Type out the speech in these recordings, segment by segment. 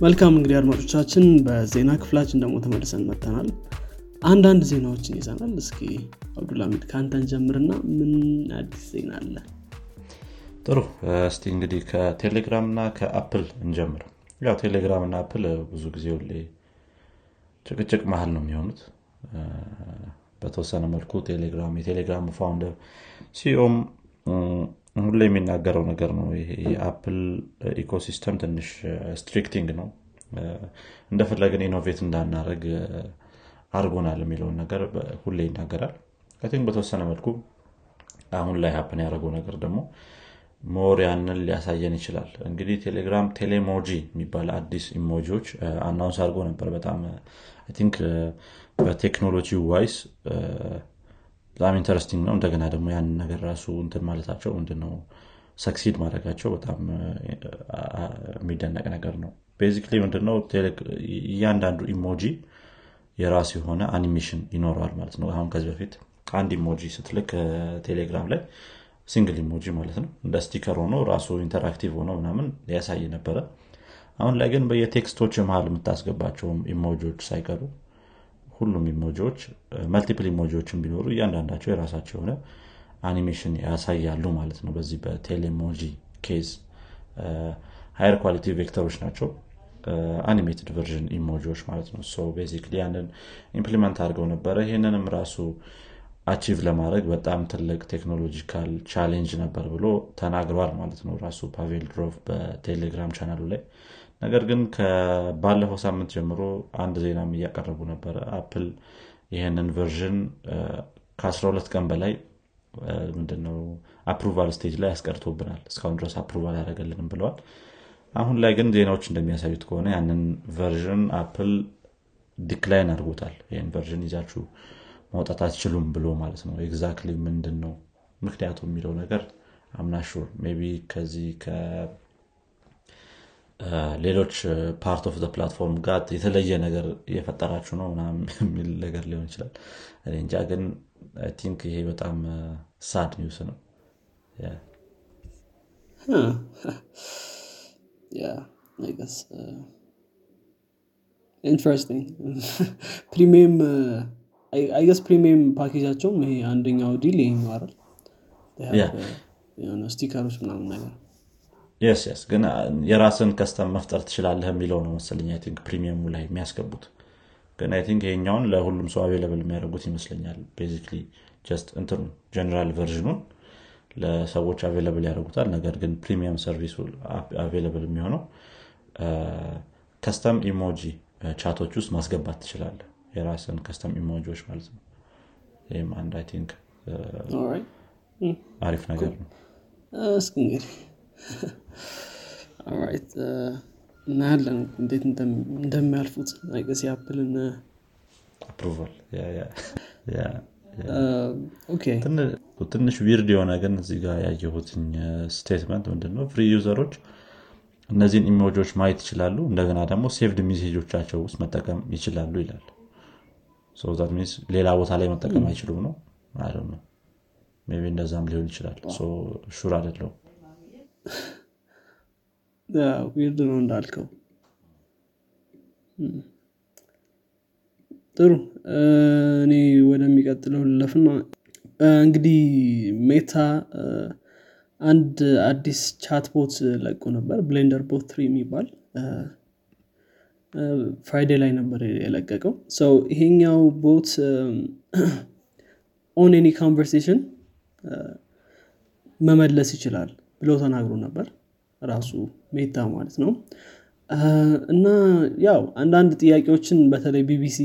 መልካም እንግዲህ አድማጮቻችን በዜና ክፍላችን ደግሞ ተመልሰን መጥተናል። አንዳንድ ዜናዎችን ይዘናል። እስኪ አብዱልሃሚድ ከአንተን ጀምርና ምን አዲስ ዜና አለ? ጥሩ። እስቲ እንግዲህ ከቴሌግራም እና ከ Apple እንጀምር። ያው ቴሌግራም እና Apple ብዙ ጊዜ ሁሌ ጭቅጭቅ መሀል ነው የሚሆኑት። በተወሰነ መልኩ ቴሌግራም የቴሌግራም founder CEO ም ሁሌ የሚናገረው ነገር ነው ይሄ የአፕል ecosystem ትንሽ restricting ነው። እንደፈለግን innovate እንዳናደረግ አድርጎናል የሚለውን ነገር ሁሌ ይናገራል። think በተወሰነ መልኩ አሁን ላይ happen ያደረገው ነገር ደግሞ more ያንን ሊያሳየን ይችላል። እንግዲህ ቴሌግራም ቴሌሞጂ የሚባል አዲስ emoji ዎች announce አድርጎ ነበር በጣም think በ technology wise በጣም interesting ነው። እንደገና ደግሞ ያንን ነገር ራሱ እንትን ማለታቸው ምንድነው? succeed ማድረጋቸው በጣም የሚደነቅ ነገር ነው። basically ምንድነው? እያንዳንዱ emoji የራሱ የሆነ አኒሜሽን ይኖረዋል ማለት ነው። አሁን ከዚህ በፊት አንድ emoji ስትልክ ቴሌግራም ላይ single emoji ማለት ነው። እንደ sticker ሆኖ ራሱ interactive ሆኖ ምናምን ያሳይ ነበረ። አሁን ላይ ግን በየ text ኦች መሀል የምታስገባቸውም emoji ዎች ሳይቀሩ ሁሉም emoji ዎች multiple emoji ዎችን ቢኖሩ እያንዳንዳቸው የራሳቸው የሆነ አኒሜሽን ያሳያሉ ማለት ነው። በዚህ በቴሌሞጂ case higher quality vector ኦች ናቸው። animated version emoji ዎች ማለት ነው። so basically ያንን implement አድርገው ነበረ። ይህንንም ራሱ achieve ለማድረግ በጣም ትልቅ technological challenge ነበር ብሎ ተናግረዋል ማለት ነው። ራሱ ፓቬል ዱሮቭ በቴሌግራም ቻናሉ ላይ ነገር ግን ባለፈው ሳምንት ጀምሮ አንድ ዜናም እያቀረቡ ነበረ አፕል ይህንን version ከ12 ቀን በላይ ምንድነው approval stage ላይ ያስቀርቶብናል እስካሁን ድረስ approval ያደረገልንም ብለዋል። አሁን ላይ ግን ዜናዎች እንደሚያሳዩት ከሆነ ያንን version አፕል decline አድርጎታል። ይህን version ይዛችሁ መውጣት አትችሉም ብሎ ማለት ነው። exactly ምንድን ነው ምክንያቱ የሚለው ነገር አምናሹር። ቢ ከዚህ ሌሎች ፓርት ኦፍ ፕላትፎርም ጋር የተለየ ነገር እየፈጠራችሁ ነው የሚል ነገር ሊሆን ይችላል። እንጃ ግን ቲንክ ይሄ በጣም ሳድ ኒውስ ነው። ኢንትረስቲንግ ፕሪሚየም አይገስ ፕሪሚየም ፓኬጃቸውም ይሄ አንደኛው ዲል ይሄኛው አይደል? የሆነ sticker ኦች ምናምን ነገር yes yes ግን የራስን custom መፍጠር ትችላለህ የሚለው ነው መሰለኝ think premium ኡ ላይ የሚያስገቡት። ግን I think ይሄኛውን ለሁሉም ሰው available የሚያደርጉት ይመስለኛል። basically just እንትኑ general version ኡን ለሰዎች available ያደርጉታል። ነገር ግን premium service ኡ available የሚሆነው custom emoji chat ኦች ውስጥ ማስገባት ትችላለ የራስን custom emoji ዎች ማለት ነው። ይህም አንድ I think አሪፍ ነገር ነው። እስኪ እንግዲህ እናያለን እንዴት እንደሚያልፉት I guess ያፕልን approval ትንሽ weird የሆነ ግን እዚህ ጋር ያየሁትኝ statement ምንድነው? free user ኦች እነዚህን emoji ኦች ማየት ይችላሉ። እንደገና ደግሞ saved message ኦቻቸው ውስጥ መጠቀም ይችላሉ ይላል። ሌላ ቦታ ላይ መጠቀም አይችሉም ነው? እንደዛም ሊሆን ይችላል. sure አደለው weird ነው እንዳልከው። ጥሩ። እኔ ወደሚቀጥለው ልለፍና እንግዲህ ሜታ አንድ አዲስ chat bot ለቆ ነበር። ብሌንደር ቦት ትሪ የሚባል Friday ላይ ነበር የለቀቀው። so ይሄኛው bot on any conversation መመለስ ይችላል ብለው ተናግሮ ነበር። ራሱ ሜታ ማለት ነው። እና ያው አንዳንድ ጥያቄዎችን በተለይ ቢቢሲ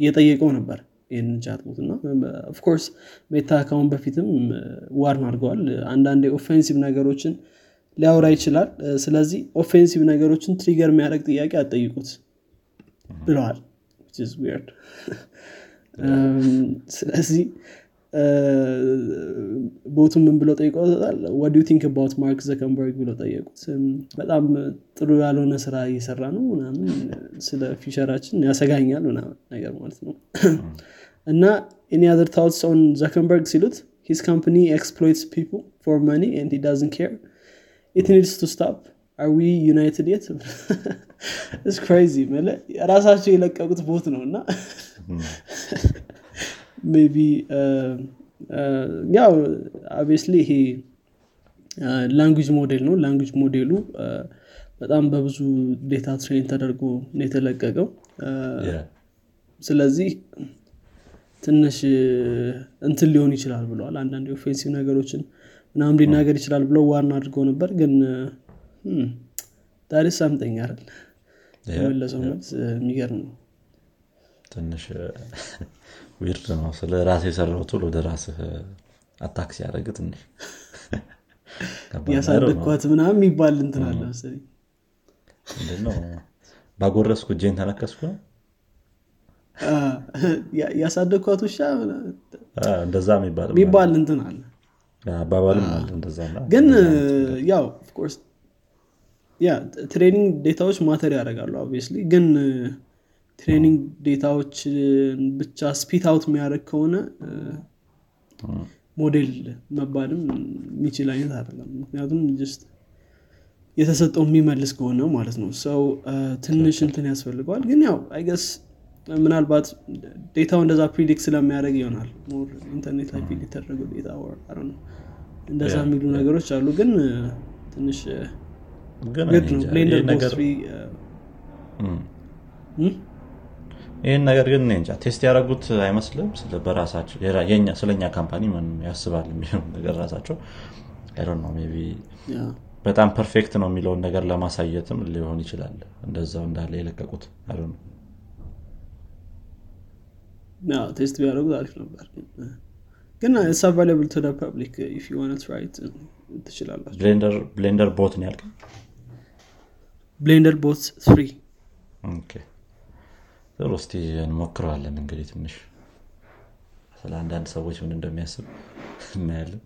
እየጠየቀው ነበር ይህንን chatbot እና of course ሜታ ካሁን በፊትም warn አድርገዋል። አንዳንድ offensive ነገሮችን ሊያወራ ይችላል። ስለዚህ offensive ነገሮችን trigger የሚያደረግ ጥያቄ አጠይቁት ብለዋል። ስለዚህ bot ኡ ምን ብለው ጠይቀውታል what do you think about ማርክ ዙከርበርግ ብለው ጠየቁት። በጣም ጥሩ ያልሆነ ስራ እየሰራ ነው ምናምን ስለ future ኣችን ያሰጋኛል ምናምን ነገር ማለት ነው። እና any other thoughts on ዙከርበርግ ሲሉት ሂስ ካምፕኒ ኤክስፕሎይትስ ፒፕል ፎር መኒ ኤንድ ዳዝን ኬር ኢት ኒድስ ቱ ስታፕ አዊ ዩናይትድ የት ክራዚ ራሳቸው የለቀቁት ቦት ነው እና ቢ ያው አብስሊ ይሄ ላንጉጅ ሞዴል ነው. ላንጉጅ ሞዴሉ በጣም በብዙ ዴታ ትሬን ተደርጎ ነው የተለቀቀው. ስለዚህ ትንሽ እንትን ሊሆን ይችላል ብለዋል። አንዳንድ ኦፌንሲቭ ነገሮችን ምናምን ሊናገር ይችላል ብለው ዋና አድርገው ነበር። ግን ዳሪስ ሳምጠኝ አይደል? የመለሰው መልስ የሚገርም ነው ትንሽ ዊርድ ነው። ስለ ራስ የሰራው ቱል ወደ ራስህ አታክ ሲያደረግ ትንሽ ያሳደግኳት እንትን አለ መሰለኝ። ምንድነው? ባጎረስኩ እጄን ተነከስኩ ነው? ያሳደግኳት ውሻ እንደዛ የሚባል የሚባል እንትን አለ። አባባልም አለ እንደዛ ግን ያው of course ያ training data ዎች matter ያደርጋሉ obviously ግን training data ዎች ብቻ spit out የሚያደርግ ከሆነ ሞዴል መባልም የሚችል አይነት አይደለም። ምክንያቱም just የተሰጠው የሚመልስ ከሆነ ማለት ነው። ሰው ትንሽ እንትን ያስፈልገዋል። ግን ያው I guess ምናልባት data ው እንደዛ predict ስለሚያደርግ ይሆናል። ኢንተርኔት ላይ feed የተደረገው data እንደዛ የሚሉ ነገሮች አሉ። ግን ትንሽ ግድ ነው። Blender ይህን ነገር ግን እንጃ test ያደረጉት አይመስልም። በራሳቸው ስለኛ ካምፓኒ ያስባል የሚለው ነገር ራሳቸው ነው ቢ በጣም ፐርፌክት ነው የሚለውን ነገር ለማሳየትም ሊሆን ይችላል። እንደዛው እንዳለ የለቀቁት ቴስት ቢያደረጉት አሪፍ ነበር። ግን ስ አቫይላብል ቱ ፐብሊክ ኢፍ ዩ ዋንት ራይት ትችላላችሁ። ብሌንደር ቦት ነው ያልቅ ብሌንደር ቦት ትሪ ጥሩ እስቲ እንሞክረዋለን እንግዲህ ትንሽ። ስለ አንዳንድ ሰዎች ምን እንደሚያስብ እናያለን።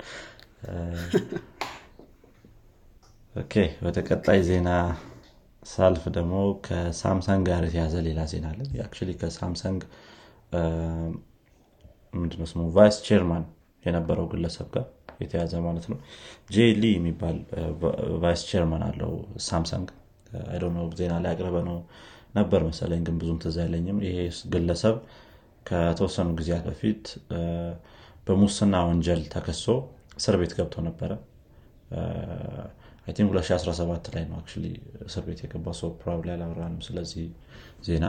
okay ወደ ቀጣይ ዜና ሳልፍ ደግሞ ከሳምሰንግ ጋር የተያዘ ሌላ ዜና አለ። actually ከሳምሰንግ ምንድነው ስሙ? vice chairman የነበረው ግለሰብ ጋር የተያዘ ማለት ነው። ጄ ሊ የሚባል vice chairman አለው ሳምሰንግ። I don't know ዜና ላይ አቅርበነው ነበር መሰለኝ ግን ብዙም ትዝ አይለኝም። ይሄ ግለሰብ ከተወሰኑ ጊዜያት በፊት በሙስና ወንጀል ተከሶ እስር ቤት ገብቶ ነበረ። think 2017 ላይ ነው እስር ቤት የገባ ሰው probably አላወራንም ስለዚህ ዜና።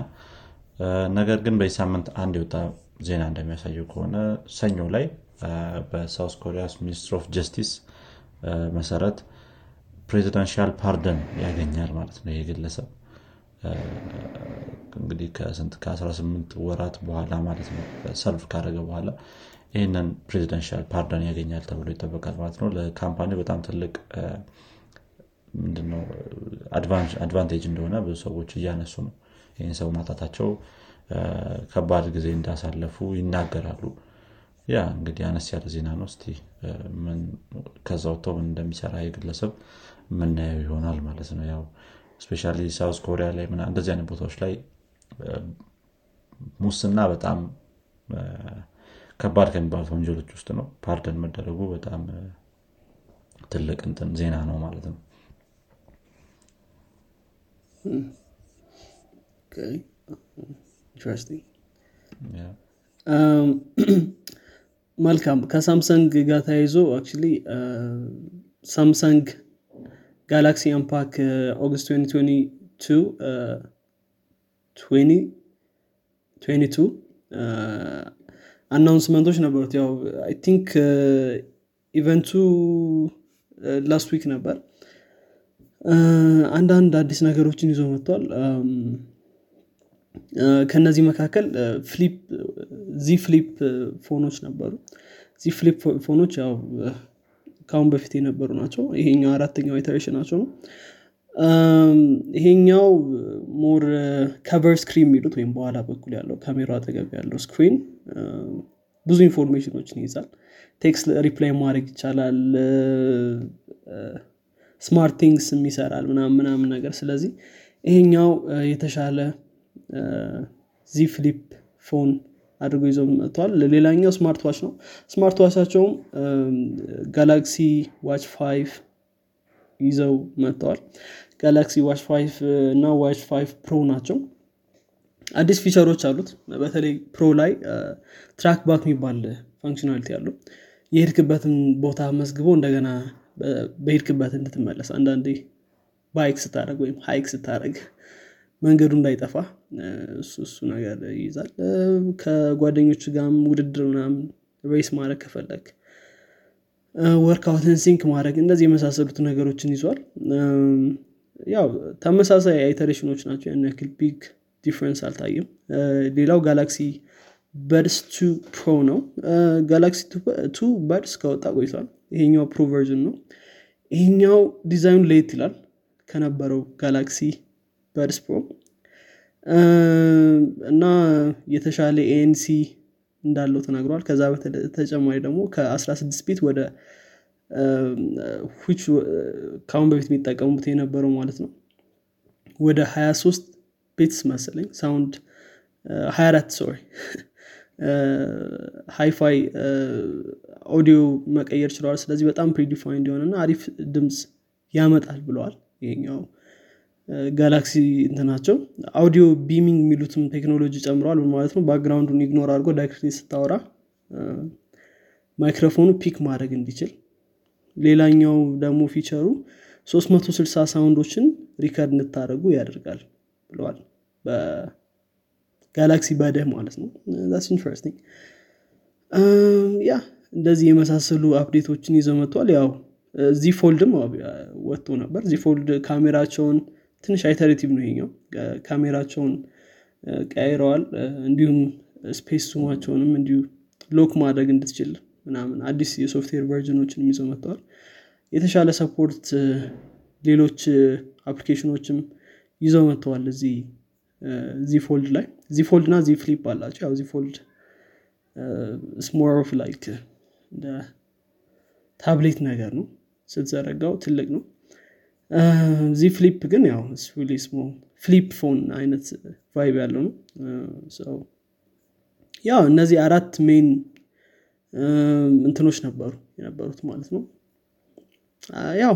ነገር ግን በዚህ ሳምንት አንድ የወጣ ዜና እንደሚያሳየው ከሆነ ሰኞ ላይ በ South Korea minister of justice መሰረት presidential pardon ያገኛል ማለት ነው ይህ ግለሰብ እንግዲህ ከስንት ከ18 ወራት በኋላ ማለት ነው serve ካደረገ በኋላ ይህንን presidential pardon ያገኛል ተብሎ ይጠበቃል ማለት ነው። ለ company በጣም ትልቅ ምንድነው advantage እንደሆነ ብዙ ሰዎች እያነሱ ነው። ይህን ሰው ማጣታቸው ከባድ ጊዜ እንዳሳለፉ ይናገራሉ። ያ እንግዲህ አነስ ያለ ዜና ነው። እስቲ ከዛ ወጥተው ምን እንደሚሰራ የግለሰብ የምናየው ይሆናል ማለት ነው። ያው ስፔሻ ሳውዝ ኮሪያ ላይ እንደዚህ አይነት ቦታዎች ላይ ሙስና በጣም ከባድ ከሚባሉት ወንጀሎች ውስጥ ነው። ፓርደን መደረጉ በጣም ትልቅ እንትን ዜና ነው ማለት ነው። መልካም። ከሳምሰንግ ጋር ተያይዞ ሳምሰንግ Galaxy Unpacked August 2022 announcement ኦች ነበሩት ያው I think event ኡ last week ነበር። አንዳንድ አዲስ ነገሮችን ይዞ መጥቷል። ከነዚህ መካከል Z Flip phone ኦች ነበሩ። Z Flip phone ኦች ያው ከአሁን በፊት የነበሩ ናቸው። ይሄኛው አራተኛው iteration ኣቸው ነው። ይሄኛው more cover screen የሚሉት ወይም በኋላ በኩል ያለው ካሜራ አጠገብ ያለው screen ብዙ information ኦችን ይይዛል። text reply ማድረግ ይቻላል SmartThings ይሰራል ምናምን ምናምን ነገር። ስለዚህ ይሄኛው የተሻለ Z phone አድርጎ ይዘው መጥተዋል ሌላኛው smart watch ነው። smart watch ኣቸውም Galaxy Watch five ይዘው መጥተዋል። Galaxy Watch 5 እና Watch 5 Pro ናቸው። አዲስ feature ኦች አሉት። በተለይ Pro ላይ Track Back የሚባል functionality አለው። የሄድክበትን ቦታ መዝግቦ እንደገና በሄድክበት እንድትመለስ አንዳንዴ bike ስታደረግ ወይም hike ስታደረግ መንገዱ እንዳይጠፋ እሱ እሱ ነገር ይይዛል። ከጓደኞች ጋርም ውድድር ምናምን race ማድረግ ከፈለግ workout ን sync ማድረግ እንደዚህ የመሳሰሉት ነገሮችን ይዟል። ያው ተመሳሳይ iteration ኦች ናቸው። ያን ያክል big difference አልታይም ሌላው Galaxy Buds two Pro ነው። Galaxy two Buds ከወጣ ቆይቷል። ይሄኛው pro version ነው። ይሄኛው ዲዛይኑ ለየት ይላል። ከነበረው Galaxy Buds Pro እና የተሻለ ANC እንዳለው ተናግረዋል ከዛ በተጨማሪ ደግሞ ከ16 bit ወደ which ከአሁን በፊት የሚጠቀሙት የነበረው ማለት ነው። ወደ 23 bits መሰለኝ sound 24 sorry hi-fi audio መቀየር ችለዋል። ስለዚህ በጣም pretty refined የሆነና አሪፍ ድምፅ ያመጣል ብለዋል ይሄኛው ጋላክሲ እንትናቸው audio beaming የሚሉትም ቴክኖሎጂ ጨምረዋል ማለት ነው? background ኡን ignore አድርጎ directly ስታወራ ማይክሮፎኑ pick ማድረግ እንዲችል። ሌላኛው ደግሞ feature ኡ 360 sound ኦችን record እንድታደረጉ ያደርጋል ብለዋል። በ Galaxy Buds ማለት ነው። that's interesting yeah እንደዚህ የመሳሰሉ update ኦችን ይዘው መጥቷል ያው Z Fold ም ወጥቶ ነበር። Z Fold ካሜራቸውን ትንሽ iterative ነው ይኛው ካሜራቸውን ቀያይረዋል እንዲሁም space zoom ኣቸውንም እንዲሁ lock ማድረግ እንድትችል ምናምን አዲስ የ software version ኦችን ይዘው መጥተዋል። የተሻለ support ሌሎች application ኦችም ይዘው መጥተዋል እዚህ Z Fold ላይ። Z Fold እና Z Flip አላቸው። ያው Z Fold sort of like tablet ነገር ነው። ስትዘረጋው ትልቅ ነው Z Flip ግን ያው small flip phone አይነት vibe ያለው ነው። ያው እነዚህ አራት main እንትኖች ነበሩ የነበሩት ማለት ነው። ያው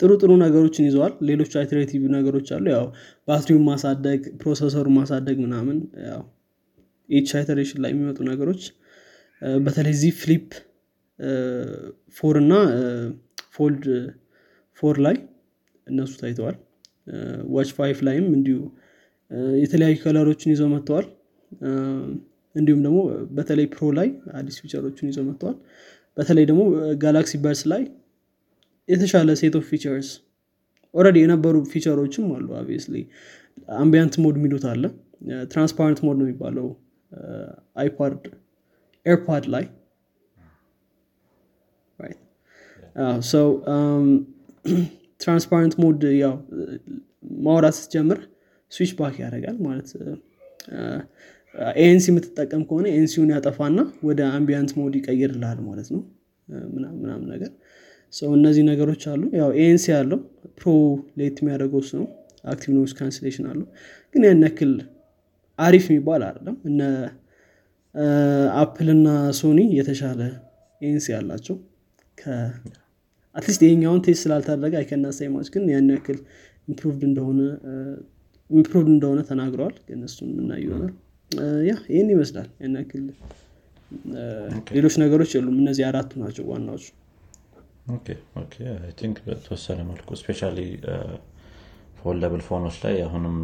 ጥሩ ጥሩ ነገሮችን ይዘዋል። ሌሎች iterative ነገሮች አሉ። ያው ባትሪውን ማሳደግ processor ኡን ማሳደግ ምናምን ያው each iteration ላይ የሚመጡ ነገሮች በተለይ Z Flip Four እና Fold Four ላይ እነሱ ታይተዋል። Watch Five ላይም እንዲሁ የተለያዩ color ኦችን ይዘው መጥተዋል። እንዲሁም ደግሞ በተለይ Pro ላይ አዲስ feature ኦችን ይዘው መጥተዋል። በተለይ ደግሞ Galaxy Buds ላይ የተሻለ set of features already የነበሩ feature ኦችም አሉ obviously ambient mode የሚሉት አለ። transparent mode ነው የሚባለው። iPad AirPod ላይ። so transparent mode ያው ማውራት ስትጀምር switch back ያደርጋል ማለት ANC የምትጠቀም ከሆነ ANC ውን ያጠፋና ወደ ambient mode ይቀይርልሃል ማለት ነው። ምናምን ነገር so እነዚህ ነገሮች አሉ። ያው ANC ያለው Pro ሌት የሚያደርገው ነው። active noise cancellation አለው። ግን ያን ያክል አሪፍ የሚባል አይደለም። እነ Apple እና Sony የተሻለ ANC ያላቸው at least ይሄኛውን ቴስት ስላልታደረገ አይከናሳይ ማች ግን ያን ያክል improved እንደሆነ improved እንደሆነ ተናግረዋል ግን እሱን የምናየው ይሆናል. ያ ይህን ይመስላል። ያን ያክል ሌሎች ነገሮች የሉም። እነዚህ አራቱ ናቸው ዋናዎቹ። think በተወሰነ መልኩ especially foldable phone ኦች ላይ አሁንም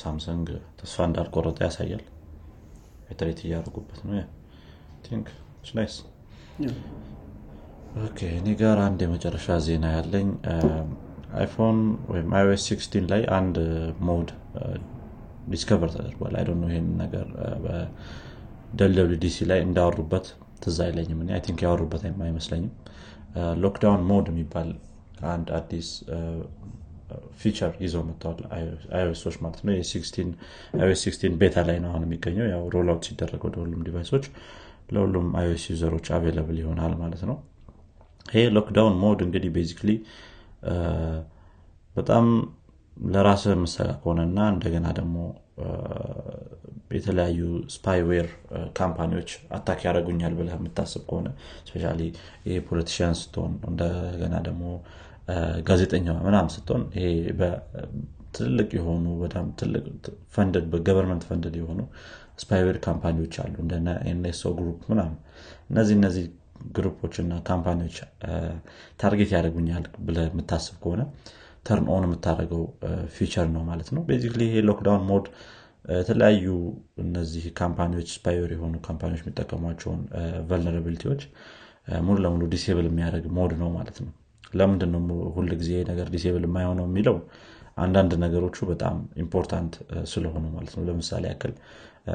Samsung ተስፋ እንዳልቆረጠ ያሳያል። iterate እያደረጉበት ነው። think nice እኔ ጋር አንድ የመጨረሻ ዜና ያለኝ። iPhone ወይም iOS 16 ላይ አንድ mode discover ተደርጓል። I know ይህን ነገር በ WWDC ላይ እንዳወሩበት ትዝ አይለኝም እኔ። think ያወሩበት አይመስለኝም። lockdown mode የሚባል አንድ አዲስ feature ይዘው መጥተዋል iOS ኦች ማለት ነው። የ iOS 16 beta ላይ ነው አሁን የሚገኘው። ያው rollout ሲደረግ ወደ ሁሉም device ኦች ለሁሉም iOS user ኦች available ይሆናል ማለት ነው ይሄ lockdown mode እንግዲህ basically በጣም ለራስህ የምትሰጋ ከሆነና እንደገና ደግሞ የተለያዩ spyware company ዎች attack ያደረጉኛል ብለህ የምታስብ ከሆነ especially ይሄ politician ስትሆን እንደገና ደግሞ ጋዜጠኛ ምናምን ስትሆን ይሄ ትልልቅ የሆኑ በጣም ትልቅ funded በ government funded የሆኑ spyware company ዎች አሉ እንደ NSO Group ምናምን። እነዚህ እነዚህ group ኦች እና company ዎች target ያደርጉኛል ብለህ የምታስብ ከሆነ turn on የምታደርገው feature ነው ማለት ነው። basically ይሄ lockdown mode የተለያዩ እነዚህ company ዎች spyware የሆኑ company ዎች የሚጠቀሟቸውን vulnerability ዎች ሙሉ ለሙሉ disable የሚያደርግ mode ነው ማለት ነው። ለምንድን ነው ሁል ጊዜ ነገር disable የማይሆነው የሚለው? አንዳንድ ነገሮቹ በጣም important ስለሆኑ ማለት ነው። ለምሳሌ ያክል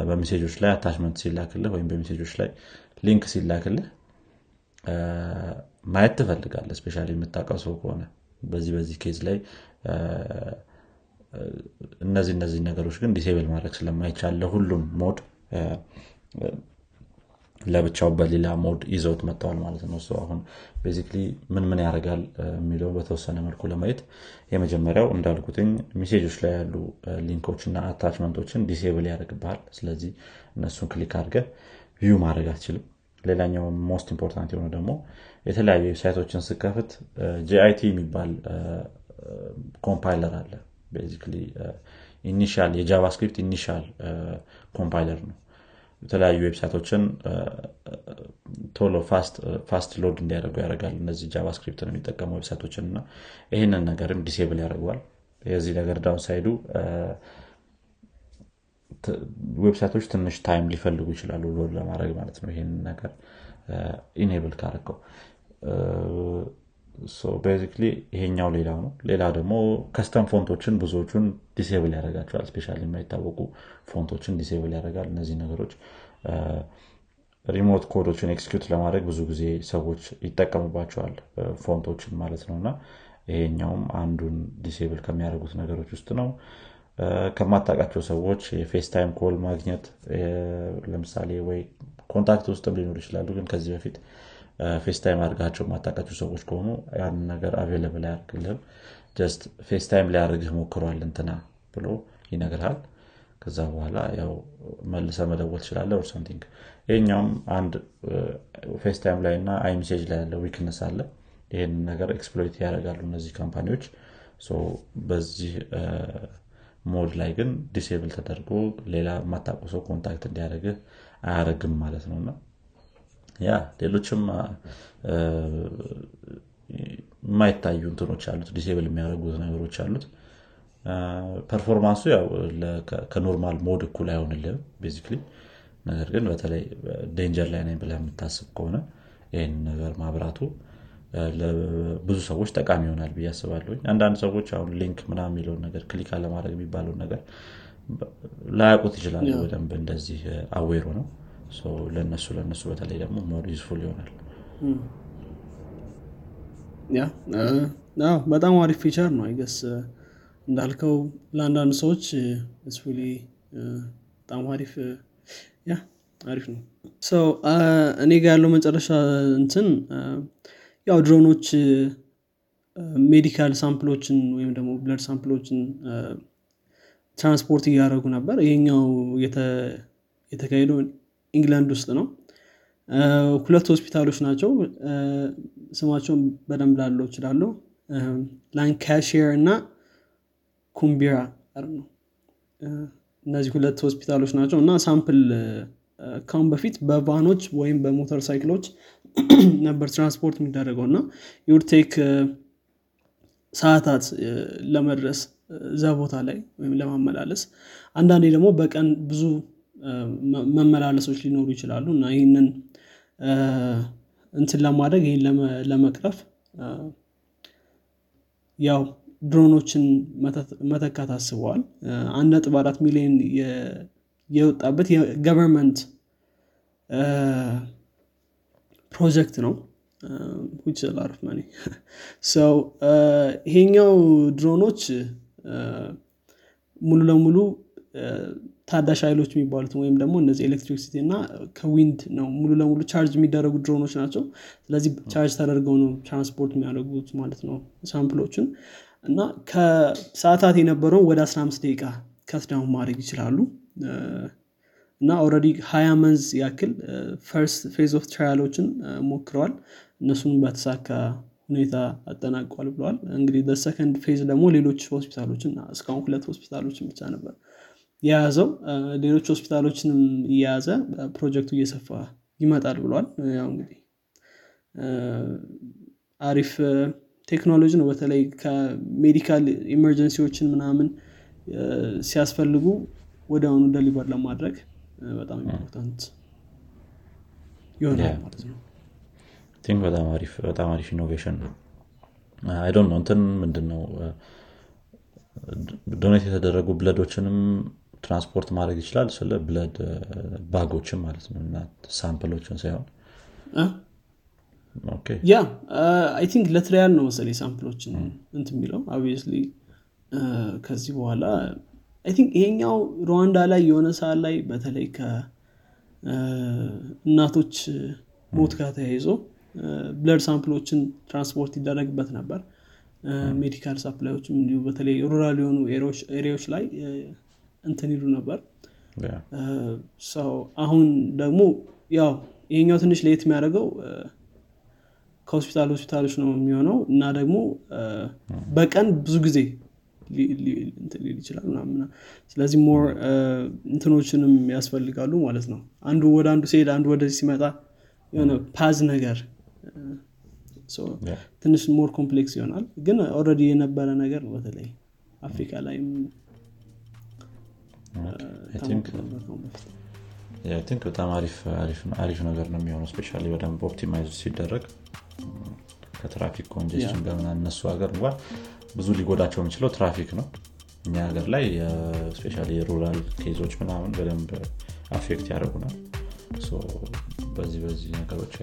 በ message ኦች ላይ attachment ሲላክልህ ወይም በ message ኦች ላይ link ሲላክልህ ማየት ትፈልጋለህ especially የምታውቀው ሰው ከሆነ በዚህ በዚህ case ላይ እነዚህ እነዚህ ነገሮች ግን disable ማድረግ ስለማይቻል ለሁሉም mode ለብቻው በሌላ mode ይዘውት መጥተዋል ማለት ነው። አሁን basically ምን ምን ያደርጋል የሚለው በተወሰነ መልኩ ለማየት የመጀመሪያው እንዳልኩት message ኦች ላይ ያሉ link ኦች እና attachment ኦችን disable ያደርግብሃል። ስለዚህ እነሱን click አድርገህ view ማድረግ አትችልም ሌላኛው most important የሆነ ደግሞ የተለያዩ website ኦችን ስትከፍት JIT የሚባል compiler አለ። basically initial የ JavaScript initial compiler ነው። የተለያዩ website ኦችን ቶሎ fast load እንዲያደርጉ ያደርጋል። እነዚህ JavaScript ነው የሚጠቀሙ website ኦችን እና ይህንን ነገርም disable ያደርገዋል። የዚህ ነገር downside ኡ website ኦች ትንሽ time ሊፈልጉ ይችላሉ load ለማድረግ ማለት ነው ይህን ነገር enable ካረከው. basically ይሄኛው ሌላው ነው። ሌላ ደግሞ custom font ኦችን ብዙዎቹን disable ያደርጋቸዋል። especially የማይታወቁ font ኦችን disable ያደርጋል እነዚህ ነገሮች። remote code ኦችን execute ለማድረግ ብዙ ጊዜ ሰዎች ይጠቀሙባቸዋል font ኦችን ማለት ነው። እና ይሄኛውም አንዱን disable ከሚያደርጉት ነገሮች ውስጥ ነው ከማታውቃቸው ሰዎች የ FaceTime call ማግኘት ለምሳሌ ወይ contact ውስጥም ሊኖሩ ይችላሉ ግን ከዚህ በፊት FaceTime አድርጋቸው ማታውቃቸው ሰዎች ከሆኑ ያን ነገር available አያደርግልህም። just FaceTime ሊያደርግህ ሞክሯል እንትና ብሎ ይነግርሃል። ከዛ በኋላ ያው መልሰ መደወል ትችላለህ or something ይህኛውም አንድ FaceTime ላይ እና iMessage ላይ ያለው weakness አለ። ይህን ነገር exploit ያደርጋሉ እነዚህ company ዎች። በዚህ mode ላይ ግን disable ተደርጎ ሌላ የማታውቁ ሰው contact እንዲያደርግህ አያደረግም ማለት ነው። እና yeah ሌሎችም የማይታዩ እንትኖች አሉት disable የሚያደርጉት ነገሮች አሉት። performance ኡ ከኖርማል mode እኩል አይሆንልም basically ነገር ግን በተለይ danger ላይ ነኝ ብለህ የምታስብ ከሆነ ይህን ነገር ማብራቱ ብዙ ሰዎች ጠቃሚ ይሆናል ብዬ አስባለሁኝ አንዳንድ ሰዎች አሁን link ምና የሚለውን ነገር click አለማድረግ የሚባለውን ነገር ላያውቁት ይችላሉ በደንብ እንደዚህ aware ነው። ለነሱ ለነሱ በተለይ ደግሞ more useful ይሆናል። yeah በጣም አሪፍ feature ነው። I guess እንዳልከው ለአንዳንድ ሰዎች በጣም አሪፍ yeah አሪፍ ነው። እኔ ጋር ያለው መጨረሻ እንትን ያው ድሮኖች medical sample ኦችን ወይም ደግሞ blood sample ኦችን ትራንስፖርት እያደረጉ ነበር። ይሄኛው የተካሄደው ኢንግላንድ ውስጥ ነው። ሁለት ሆስፒታሎች ናቸው። ስማቸውን በደንብ ላልለው እችላለሁ። ላንካሽር እና ኩምቢራ ነው። እነዚህ ሁለት ሆስፒታሎች ናቸው እና sample ካሁን በፊት በ van ኖች ወይም በሞተር ሳይክሎች ነበር ትራንስፖርት የሚደረገው እና ዩርቴክ ሰዓታት ለመድረስ እዛ ቦታ ላይ ወይም ለማመላለስ። አንዳንዴ ደግሞ በቀን ብዙ መመላለሶች ሊኖሩ ይችላሉ እና ይህንን እንትን ለማድረግ ይህን ለመቅረፍ ያው ድሮኖችን መተካት አስበዋል። አንድ ነጥብ አራት ሚሊዮን የወጣበት የ government ፕሮጀክት ነው። ይሄኛው ድሮኖች ሙሉ ለሙሉ ታዳሽ ኃይሎች የሚባሉት ወይም ደግሞ እነዚህ electricity እና ከ wind ነው ሙሉ ለሙሉ charge የሚደረጉ ድሮኖች ናቸው። ስለዚህ ቻርጅ ተደርገው ነው ትራንስፖርት የሚያደርጉት ማለት ነው sample ኦችን እና ከሰዓታት የነበረውን ወደ 15 ደቂቃ cut down ማድረግ ይችላሉ እና already ሀያ months ያክል first phase of trial ኦችን ሞክረዋል። እነሱን በተሳካ ሁኔታ አጠናቋል ብለዋል። እንግዲህ በ second phase ደግሞ ሌሎች ሆስፒታሎችን እስካሁን ሁለት ሆስፒታሎችን ብቻ ነበር የያዘው። ሌሎች ሆስፒታሎችንም እየያዘ ፕሮጀክቱ እየሰፋ ይመጣል ብሏል ያው እንግዲህ አሪፍ ቴክኖሎጂ ነው። በተለይ ከ medical emergency ዎችን ምናምን ሲያስፈልጉ ወዲያውኑ deliver ለማድረግ በጣም important ይሆናል ማለት ነው። think በጣም አሪፍ በጣም አሪፍ innovation ነው። I don't know እንትን ምንድን ነው donate የተደረጉ blood ኦችንም transport ማድረግ ይችላል ስለ blood bag ኦችን ማለት ነው እና sample ኦችን ሳይሆን። yeah I think ለ trial ነው መሰለኝ sample ኦችን እንት የሚለው። ከዚህ በኋላ I think ይሄኛው ሩዋንዳ ላይ የሆነ ሰዓት ላይ በተለይ ከእናቶች ሞት ጋር ተያይዞ blood sample ኦችን transport ይደረግበት ነበር። medical supply ዮችም እንዲሁ በተለይ rural የሆኑ area ዎች ላይ እንትን ይሉ ነበር። ሰው አሁን ደግሞ ያው ይሄኛው ትንሽ ለየት የሚያደርገው ከሆስፒታል ሆስፒታሎች ነው የሚሆነው እና ደግሞ በቀን ብዙ ጊዜ ሊል ይችላል ምናምና ስለዚህ more እንትኖችንም ያስፈልጋሉ ማለት ነው። አንዱ ወደ አንዱ ሲሄድ አንዱ ወደዚህ ሲመጣ የሆነ path ነገር ትንሽ more complex ይሆናል። ግን already የነበረ ነገር በተለይ አፍሪካ ላይም think በጣም አሪፍ ነገር ነው የሚሆነው especially በደንብ optimize ሲደረግ። ከ traffic congestion እነሱ ሀገር እንኳን ብዙ ሊጎዳቸው የሚችለው ትራፊክ ነው። እኛ ሀገር ላይ especially የ rural case ኦች ምናምን በደንብ affect ያደርጉናል። በዚህ በዚህ ነገሮች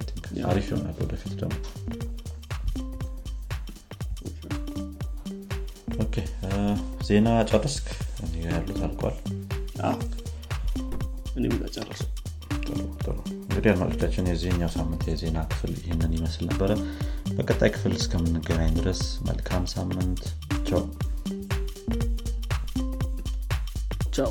አሪፍ ይሆናል ወደፊት ደግሞ። ዜና ጨርስክ ያሉት አልቋል። እንግዲህ አድማጮቻችን የዚህኛው ሳምንት የዜና ክፍል ይህንን ይመስል ነበረ በቀጣይ ክፍል እስከምንገናኝ ድረስ መልካም ሳምንት። ቻው። ቻው